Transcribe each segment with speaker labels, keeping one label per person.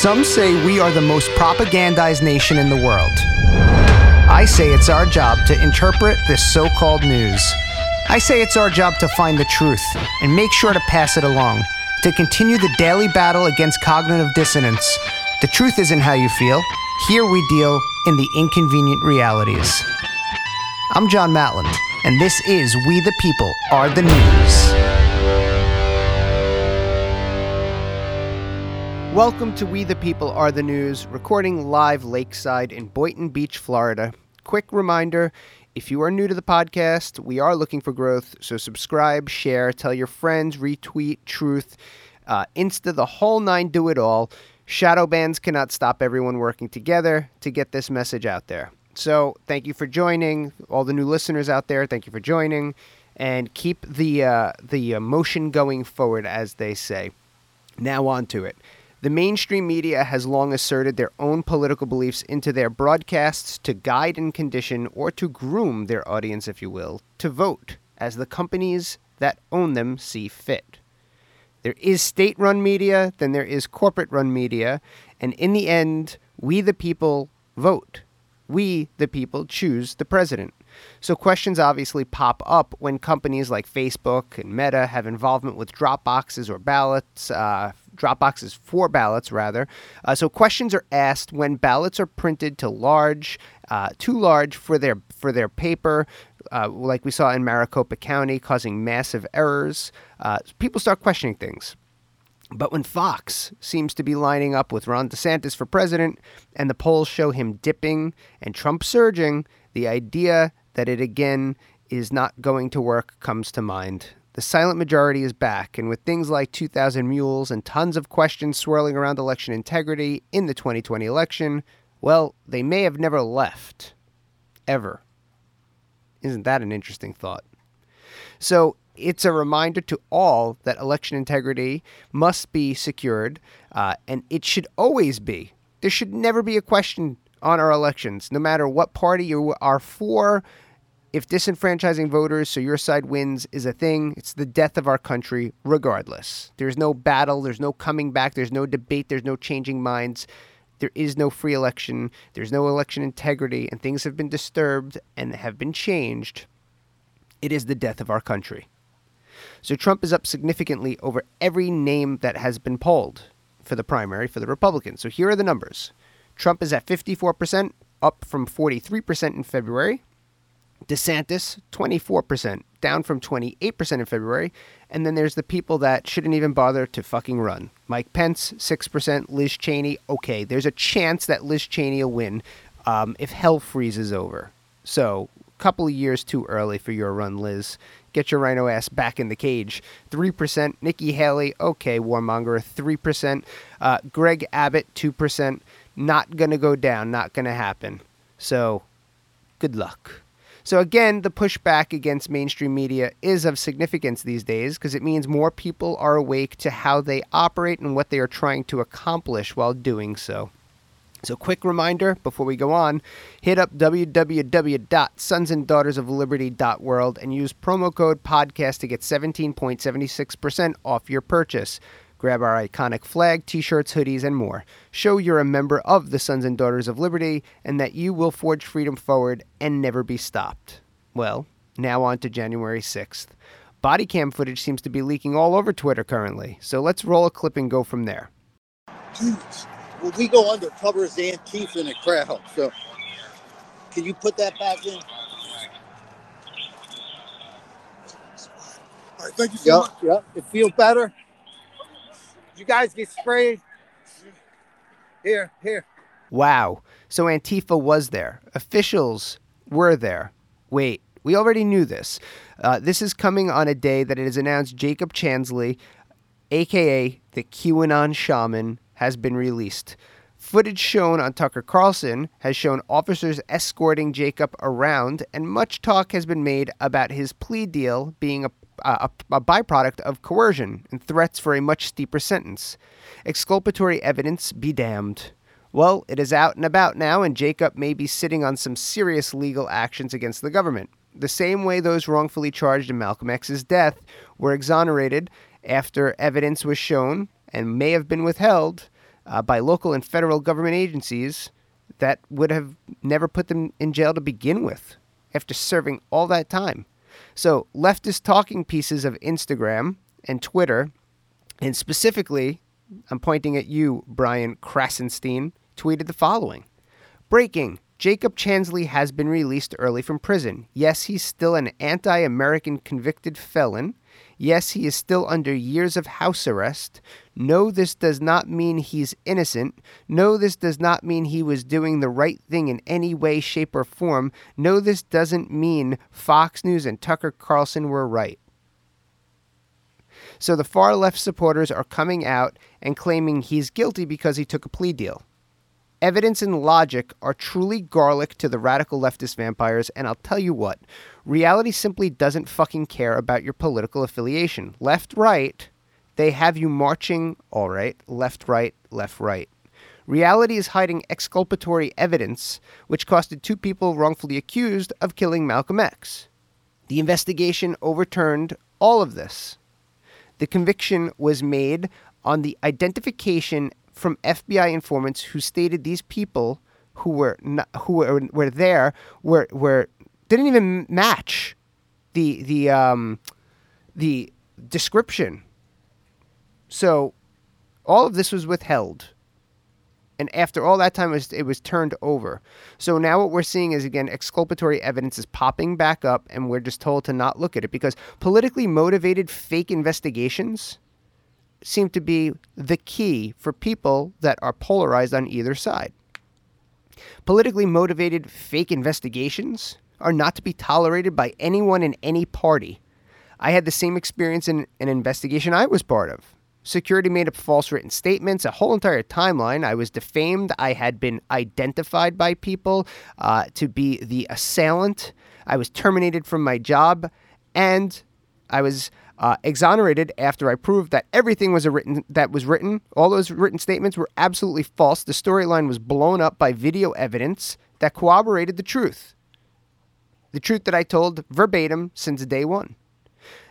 Speaker 1: Some say we are the most propagandized nation in the world. I say it's our job to interpret this so called news. I say it's our job to find the truth and make sure to pass it along, to continue the daily battle against cognitive dissonance. The truth isn't how you feel. Here we deal in the inconvenient realities. I'm John Matland, and this is We the People Are the News. Welcome to We the People Are the News, recording live lakeside in Boynton Beach, Florida. Quick reminder if you are new to the podcast, we are looking for growth, so subscribe, share, tell your friends, retweet, truth, uh, Insta, the whole nine, do it all. Shadow bans cannot stop everyone working together to get this message out there. So, thank you for joining. All the new listeners out there, thank you for joining. And keep the, uh, the motion going forward, as they say. Now, on to it. The mainstream media has long asserted their own political beliefs into their broadcasts to guide and condition, or to groom their audience, if you will, to vote as the companies that own them see fit. There is state run media, then there is corporate run media, and in the end, we the people vote. We, the people, choose the president. So questions obviously pop up when companies like Facebook and Meta have involvement with drop boxes or ballots, uh, drop boxes for ballots rather. Uh, so questions are asked when ballots are printed to large, uh, too large for their for their paper. Uh, like we saw in Maricopa County, causing massive errors. Uh, people start questioning things. But when Fox seems to be lining up with Ron DeSantis for president and the polls show him dipping and Trump surging, the idea that it again is not going to work comes to mind. The silent majority is back, and with things like 2,000 mules and tons of questions swirling around election integrity in the 2020 election, well, they may have never left. Ever. Isn't that an interesting thought? So, it's a reminder to all that election integrity must be secured, uh, and it should always be. There should never be a question on our elections, no matter what party you are for, if disenfranchising voters so your side wins is a thing, it's the death of our country, regardless. There's no battle, there's no coming back, there's no debate, there's no changing minds. There is no free election, there's no election integrity, and things have been disturbed and have been changed. It is the death of our country. So Trump is up significantly over every name that has been polled for the primary for the Republicans. So here are the numbers Trump is at 54%, up from 43% in February. DeSantis, 24%, down from 28% in February. And then there's the people that shouldn't even bother to fucking run. Mike Pence, 6%. Liz Cheney, okay, there's a chance that Liz Cheney will win um, if hell freezes over. So, couple of years too early for your run, Liz. Get your RINO ass back in the cage. 3%. Nikki Haley, okay, warmonger, 3%. Uh, Greg Abbott, 2%. Not to go down, not to happen. So, good luck. So, again, the pushback against mainstream media is of significance these days because it means more people are awake to how they operate and what they are trying to accomplish while doing so. So, quick reminder before we go on hit up www.sonsanddaughtersofliberty.world and use promo code podcast to get 17.76% off your purchase. Grab our iconic flag, t shirts, hoodies, and more. Show you're a member of the Sons and Daughters of Liberty and that you will forge freedom forward and never be stopped. Well, now on to January 6th. Body cam footage seems to be leaking all over Twitter currently, so let's roll a clip and go from there.
Speaker 2: Well, we go undercover as Antifa in a crowd, so can you put that back in?
Speaker 3: All right, thank you so
Speaker 2: Yep,
Speaker 3: much.
Speaker 2: yep. It feels better. You guys get sprayed. Here, here.
Speaker 1: Wow. So Antifa was there. Officials were there. Wait, we already knew this. Uh, this is coming on a day that it is announced Jacob Chansley, aka the QAnon shaman, has been released. Footage shown on Tucker Carlson has shown officers escorting Jacob around, and much talk has been made about his plea deal being a a, a, byproduct of coercion and threats for a much steeper sentence. Exculpatory evidence be damned. Well, it is out and about now, and Jacob may be sitting on some serious legal actions against the government. The same way those wrongfully charged in Malcolm X's death were exonerated after evidence was shown and may have been withheld uh, by local and federal government agencies that would have never put them in jail to begin with after serving all that time. So, leftist talking pieces of Instagram and Twitter, and specifically, I'm pointing at you, Brian Krassenstein, tweeted the following Breaking Jacob Chansley has been released early from prison. Yes, he's still an anti American convicted felon. Yes, he is still under years of house arrest. No, this does not mean he's innocent. No, this does not mean he was doing the right thing in any way, shape, or form. No, this doesn't mean Fox News and Tucker Carlson were right. So the far left supporters are coming out and claiming he's guilty because he took a plea deal. Evidence and logic are truly garlic to the radical leftist vampires, and I'll tell you what, reality simply doesn't fucking care about your political affiliation. Left, right, they have you marching, all right, left, right, left, right. Reality is hiding exculpatory evidence, which costed two people wrongfully accused of killing Malcolm X. The investigation overturned all of this. The conviction was made on the identification from FBI informants who stated these people who were not, who were, were there were were didn't even match the the um, the description. So all of this was withheld. And after all that time, it was, it was turned over. So now what we're seeing is, again, exculpatory evidence is popping back up, and we're just told to not look at it because politically motivated fake investigations seem to be the key for people that are polarized on either side. Politically motivated fake investigations are not to be tolerated by anyone in any party. I had the same experience in an investigation I was part of. Security made up false written statements, a whole entire timeline. I was defamed. I had been identified by people uh, to be the assailant. I was terminated from my job, and I was uh, exonerated after I proved that everything was written that was written. All those written statements were absolutely false. The storyline was blown up by video evidence that corroborated the truth. The truth that I told verbatim since day one.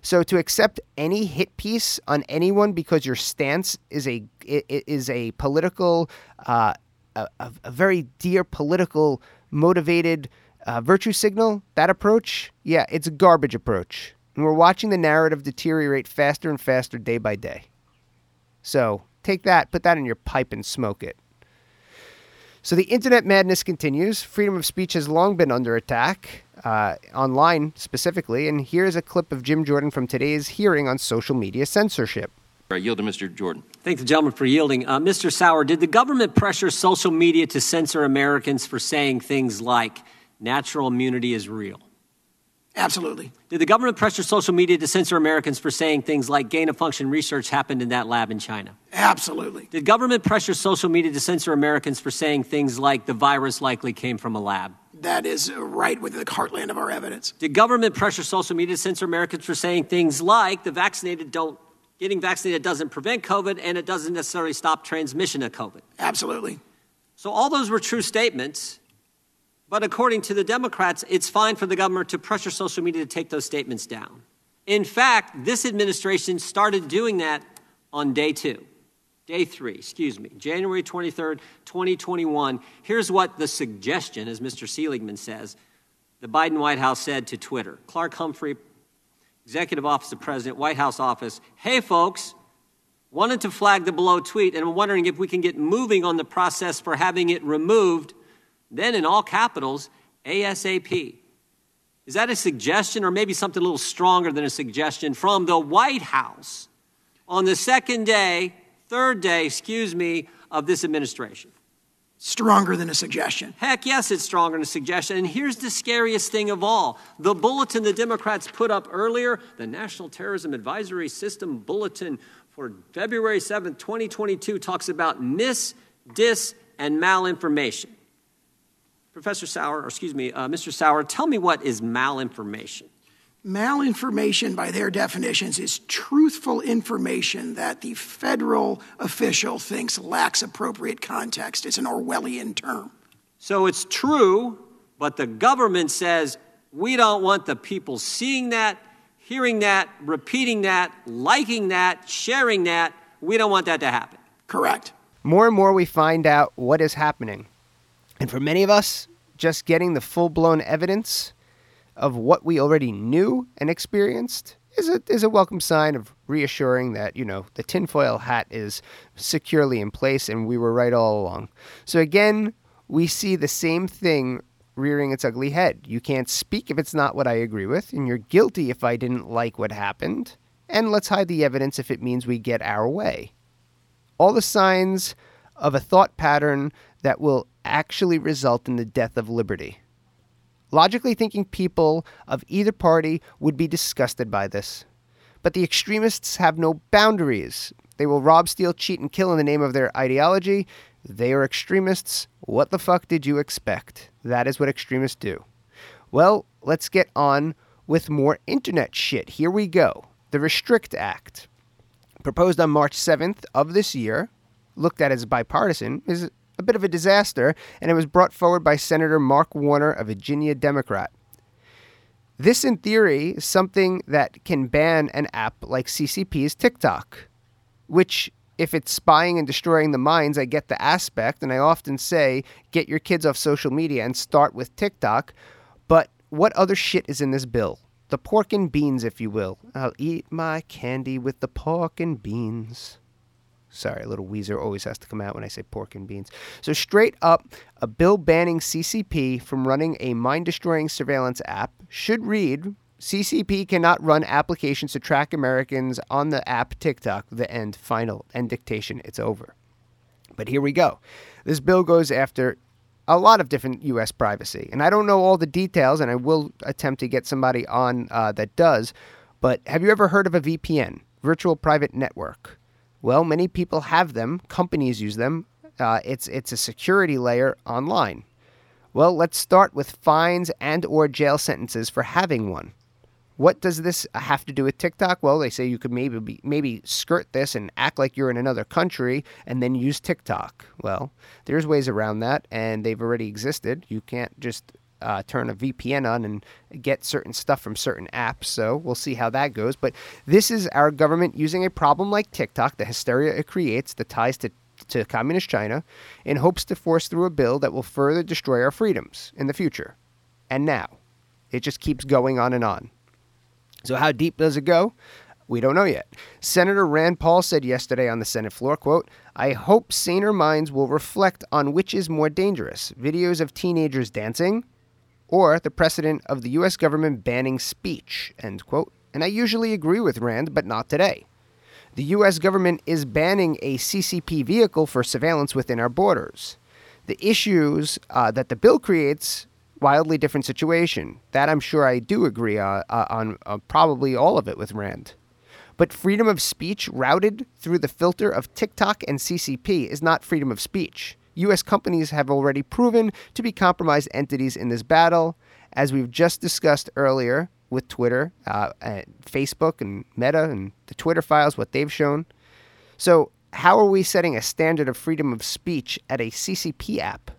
Speaker 1: So to accept any hit piece on anyone because your stance is a is a political, uh, a, a, very dear political motivated uh, virtue signal, that approach, yeah, it's a garbage approach. And we're watching the narrative deteriorate faster and faster day by day. So take that, put that in your pipe and smoke it. So the internet madness continues. Freedom of speech has long been under attack, uh, online specifically. And here's a clip of Jim Jordan from today's hearing on social media censorship.
Speaker 3: I yield to Mr. Jordan.
Speaker 4: Thank the gentleman for yielding. Uh, Mr. Sauer, did the government pressure social media to censor Americans for saying things like natural immunity is real?
Speaker 5: Absolutely.
Speaker 4: Did the government pressure social media to censor Americans for saying things like gain of function research happened in that lab in China?
Speaker 5: Absolutely.
Speaker 4: Did government pressure social media to censor Americans for saying things like the virus likely came from a lab?
Speaker 5: That is right within the heartland of our evidence.
Speaker 4: Did government pressure social media to censor Americans for saying things like the vaccinated don't getting vaccinated doesn't prevent COVID and it doesn't necessarily stop transmission of COVID?
Speaker 5: Absolutely.
Speaker 4: So all those were true statements. But according to the Democrats, it's fine for the government to pressure social media to take those statements down. In fact, this administration started doing that on day two, day three, excuse me, January 23rd, 2021. Here's what the suggestion, as Mr. Seligman says, the Biden White House said to Twitter. Clarke Humphrey, Executive Office of President, White House Office, hey folks, wanted to flag the below tweet, and I'm wondering if we can get moving on the process for having it removed then, in all capitals, ASAP. Is that a suggestion or maybe something a little stronger than a suggestion from the White House on the second day, third day, excuse me, of this administration?
Speaker 5: Stronger than a suggestion.
Speaker 4: Heck yes, it's stronger than a suggestion. And here's the scariest thing of all the bulletin the Democrats put up earlier, the National Terrorism Advisory System Bulletin for February 7th, 2022, talks about mis, dis, and malinformation. Professor Sauer, or excuse me, uh, Mr. Sauer, tell me what is malinformation?
Speaker 5: Malinformation, by their definitions, is truthful information that the federal official thinks lacks appropriate context. It's an Orwellian term.
Speaker 4: So it's true, but the government says we don't want the people seeing that, hearing that, repeating that, liking that, sharing that. We don't want that to happen.
Speaker 5: Correct.
Speaker 1: More and more we find out what is happening. And for many of us, just getting the full blown evidence of what we already knew and experienced is a, is a welcome sign of reassuring that, you know, the tinfoil hat is securely in place and we were right all along. So again, we see the same thing rearing its ugly head. You can't speak if it's not what I agree with, and you're guilty if I didn't like what happened, and let's hide the evidence if it means we get our way. All the signs of a thought pattern that will actually result in the death of liberty. Logically thinking people of either party would be disgusted by this. But the extremists have no boundaries. They will rob, steal, cheat, and kill in the name of their ideology. They are extremists. What the fuck did you expect? That is what extremists do. Well, let's get on with more internet shit. Here we go. The Restrict Act, proposed on March 7th of this year, looked at as bipartisan, is a bit of a disaster, and it was brought forward by Senator Mark Warner, a Virginia Democrat. This, in theory, is something that can ban an app like CCP's TikTok, which, if it's spying and destroying the minds, I get the aspect, and I often say, get your kids off social media and start with TikTok. But what other shit is in this bill? The pork and beans, if you will. I'll eat my candy with the pork and beans. Sorry, a little Weezer always has to come out when I say pork and beans. So, straight up, a bill banning CCP from running a mind destroying surveillance app should read CCP cannot run applications to track Americans on the app TikTok. The end, final, end dictation, it's over. But here we go. This bill goes after a lot of different U.S. privacy. And I don't know all the details, and I will attempt to get somebody on uh, that does. But have you ever heard of a VPN, Virtual Private Network? Well, many people have them. Companies use them. Uh, it's it's a security layer online. Well, let's start with fines and or jail sentences for having one. What does this have to do with TikTok? Well, they say you could maybe be, maybe skirt this and act like you're in another country and then use TikTok. Well, there's ways around that, and they've already existed. You can't just uh, turn a VPN on and get certain stuff from certain apps. So we'll see how that goes. But this is our government using a problem like TikTok, the hysteria it creates, the ties to to communist China, in hopes to force through a bill that will further destroy our freedoms in the future. And now, it just keeps going on and on. So how deep does it go? We don't know yet. Senator Rand Paul said yesterday on the Senate floor, quote, I hope saner minds will reflect on which is more dangerous, videos of teenagers dancing or the precedent of the US government banning speech, end quote. And I usually agree with Rand, but not today. The US government is banning a CCP vehicle for surveillance within our borders. The issues uh, that the bill creates, wildly different situation. That I'm sure I do agree uh, uh, on uh, probably all of it with Rand. But freedom of speech routed through the filter of TikTok and CCP is not freedom of speech. U.S. companies have already proven to be compromised entities in this battle, as we've just discussed earlier with Twitter, uh, Facebook, and Meta, and the Twitter files, what they've shown. So, how are we setting a standard of freedom of speech at a CCP app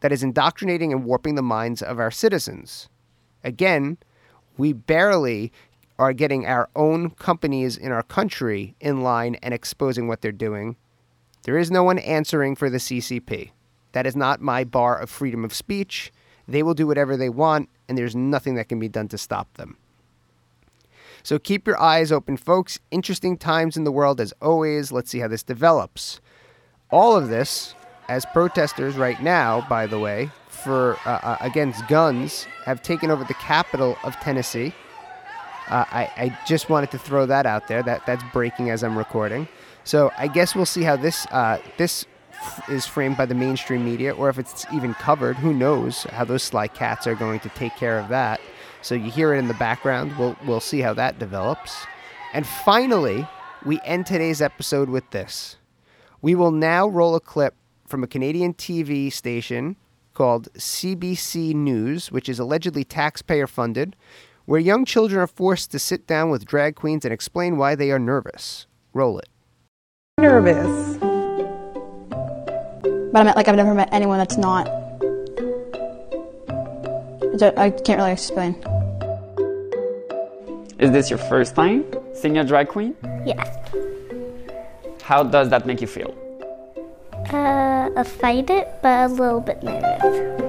Speaker 1: that is indoctrinating and warping the minds of our citizens? Again, we barely are getting our own companies in our country in line and exposing what they're doing there is no one answering for the CCP. That is not my bar of freedom of speech. They will do whatever they want, and there's nothing that can be done to stop them. So keep your eyes open, folks. Interesting times in the world as always. Let's see how this develops. All of this, as protesters right now, by the way, for uh, uh against guns, have taken over the capital of Tennessee. Uh, I, I just wanted to throw that out there. That that's breaking as I'm recording. So I guess we'll see how this uh, this f- is framed by the mainstream media, or if it's even covered. Who knows how those sly cats are going to take care of that? So you hear it in the background. We'll we'll see how that develops. And finally, we end today's episode with this. We will now roll a clip from a Canadian TV station called CBC News, which is allegedly taxpayer funded, where young children are forced to sit down with drag queens and explain why they are nervous. Roll it
Speaker 3: nervous. But I meant like I've never met anyone that's not. I can't really explain.
Speaker 6: Is this your first time seeing a drag queen?
Speaker 3: Yes.
Speaker 6: How does that make you feel? Uh, excited, but a little bit nervous.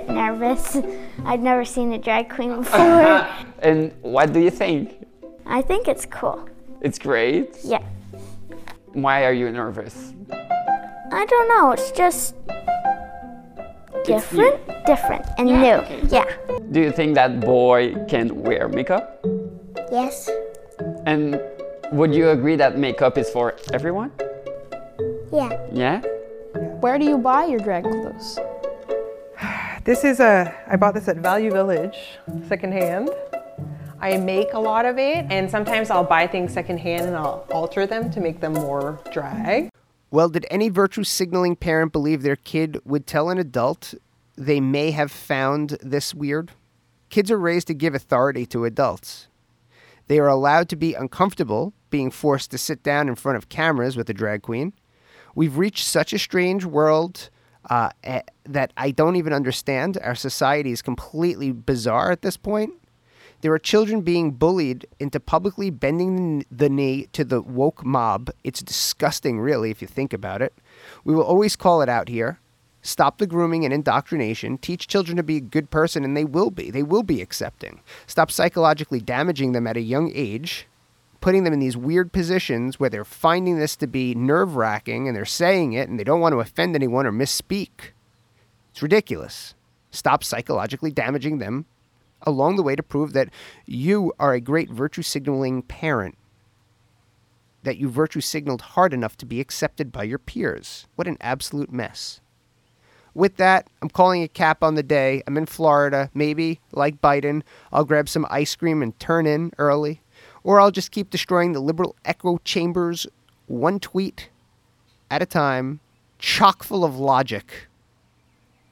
Speaker 6: Bit nervous. I've never seen a drag queen before.
Speaker 7: And what do you think?
Speaker 6: I think it's cool.
Speaker 7: It's great.
Speaker 6: Yeah.
Speaker 7: Why are you nervous?
Speaker 6: I don't know. It's just different, different, and new. Yeah.
Speaker 7: Do you think that boy can wear makeup?
Speaker 6: Yes.
Speaker 7: And would you agree that makeup is for everyone?
Speaker 6: Yeah.
Speaker 7: Yeah?
Speaker 3: Where do you buy your drag clothes?
Speaker 8: This is a, I bought this at Value Village, secondhand. I make a lot of it, and sometimes I'll buy things secondhand and I'll alter them to make them more drag.
Speaker 1: Well, did any virtue signaling parent believe their kid would tell an adult they may have found this weird? Kids are raised to give authority to adults. They are allowed to be uncomfortable being forced to sit down in front of cameras with a drag queen. We've reached such a strange world uh, eh, that I don't even understand. Our society is completely bizarre at this point. There are children being bullied into publicly bending the knee to the woke mob. It's disgusting, really, if you think about it. We will always call it out here. Stop the grooming and indoctrination. Teach children to be a good person, and they will be. They will be accepting. Stop psychologically damaging them at a young age, putting them in these weird positions where they're finding this to be nerve wracking and they're saying it and they don't want to offend anyone or misspeak. It's ridiculous. Stop psychologically damaging them along the way to prove that you are a great virtue signaling parent, that you virtue signaled hard enough to be accepted by your peers. What an absolute mess. With that, I'm calling a cap on the day. I'm in Florida. Maybe, like Biden, I'll grab some ice cream and turn in early. Or I'll just keep destroying the liberal echo chambers one tweet at a time, chock full of logic.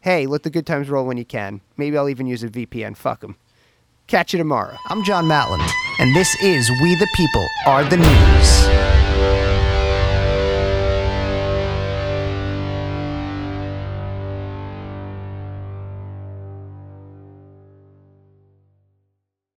Speaker 1: Hey, let the good times roll when you can. Maybe I'll even use a VPN. Fuck 'em. Catch you tomorrow. I'm John Matland, and this is We the People Are the News.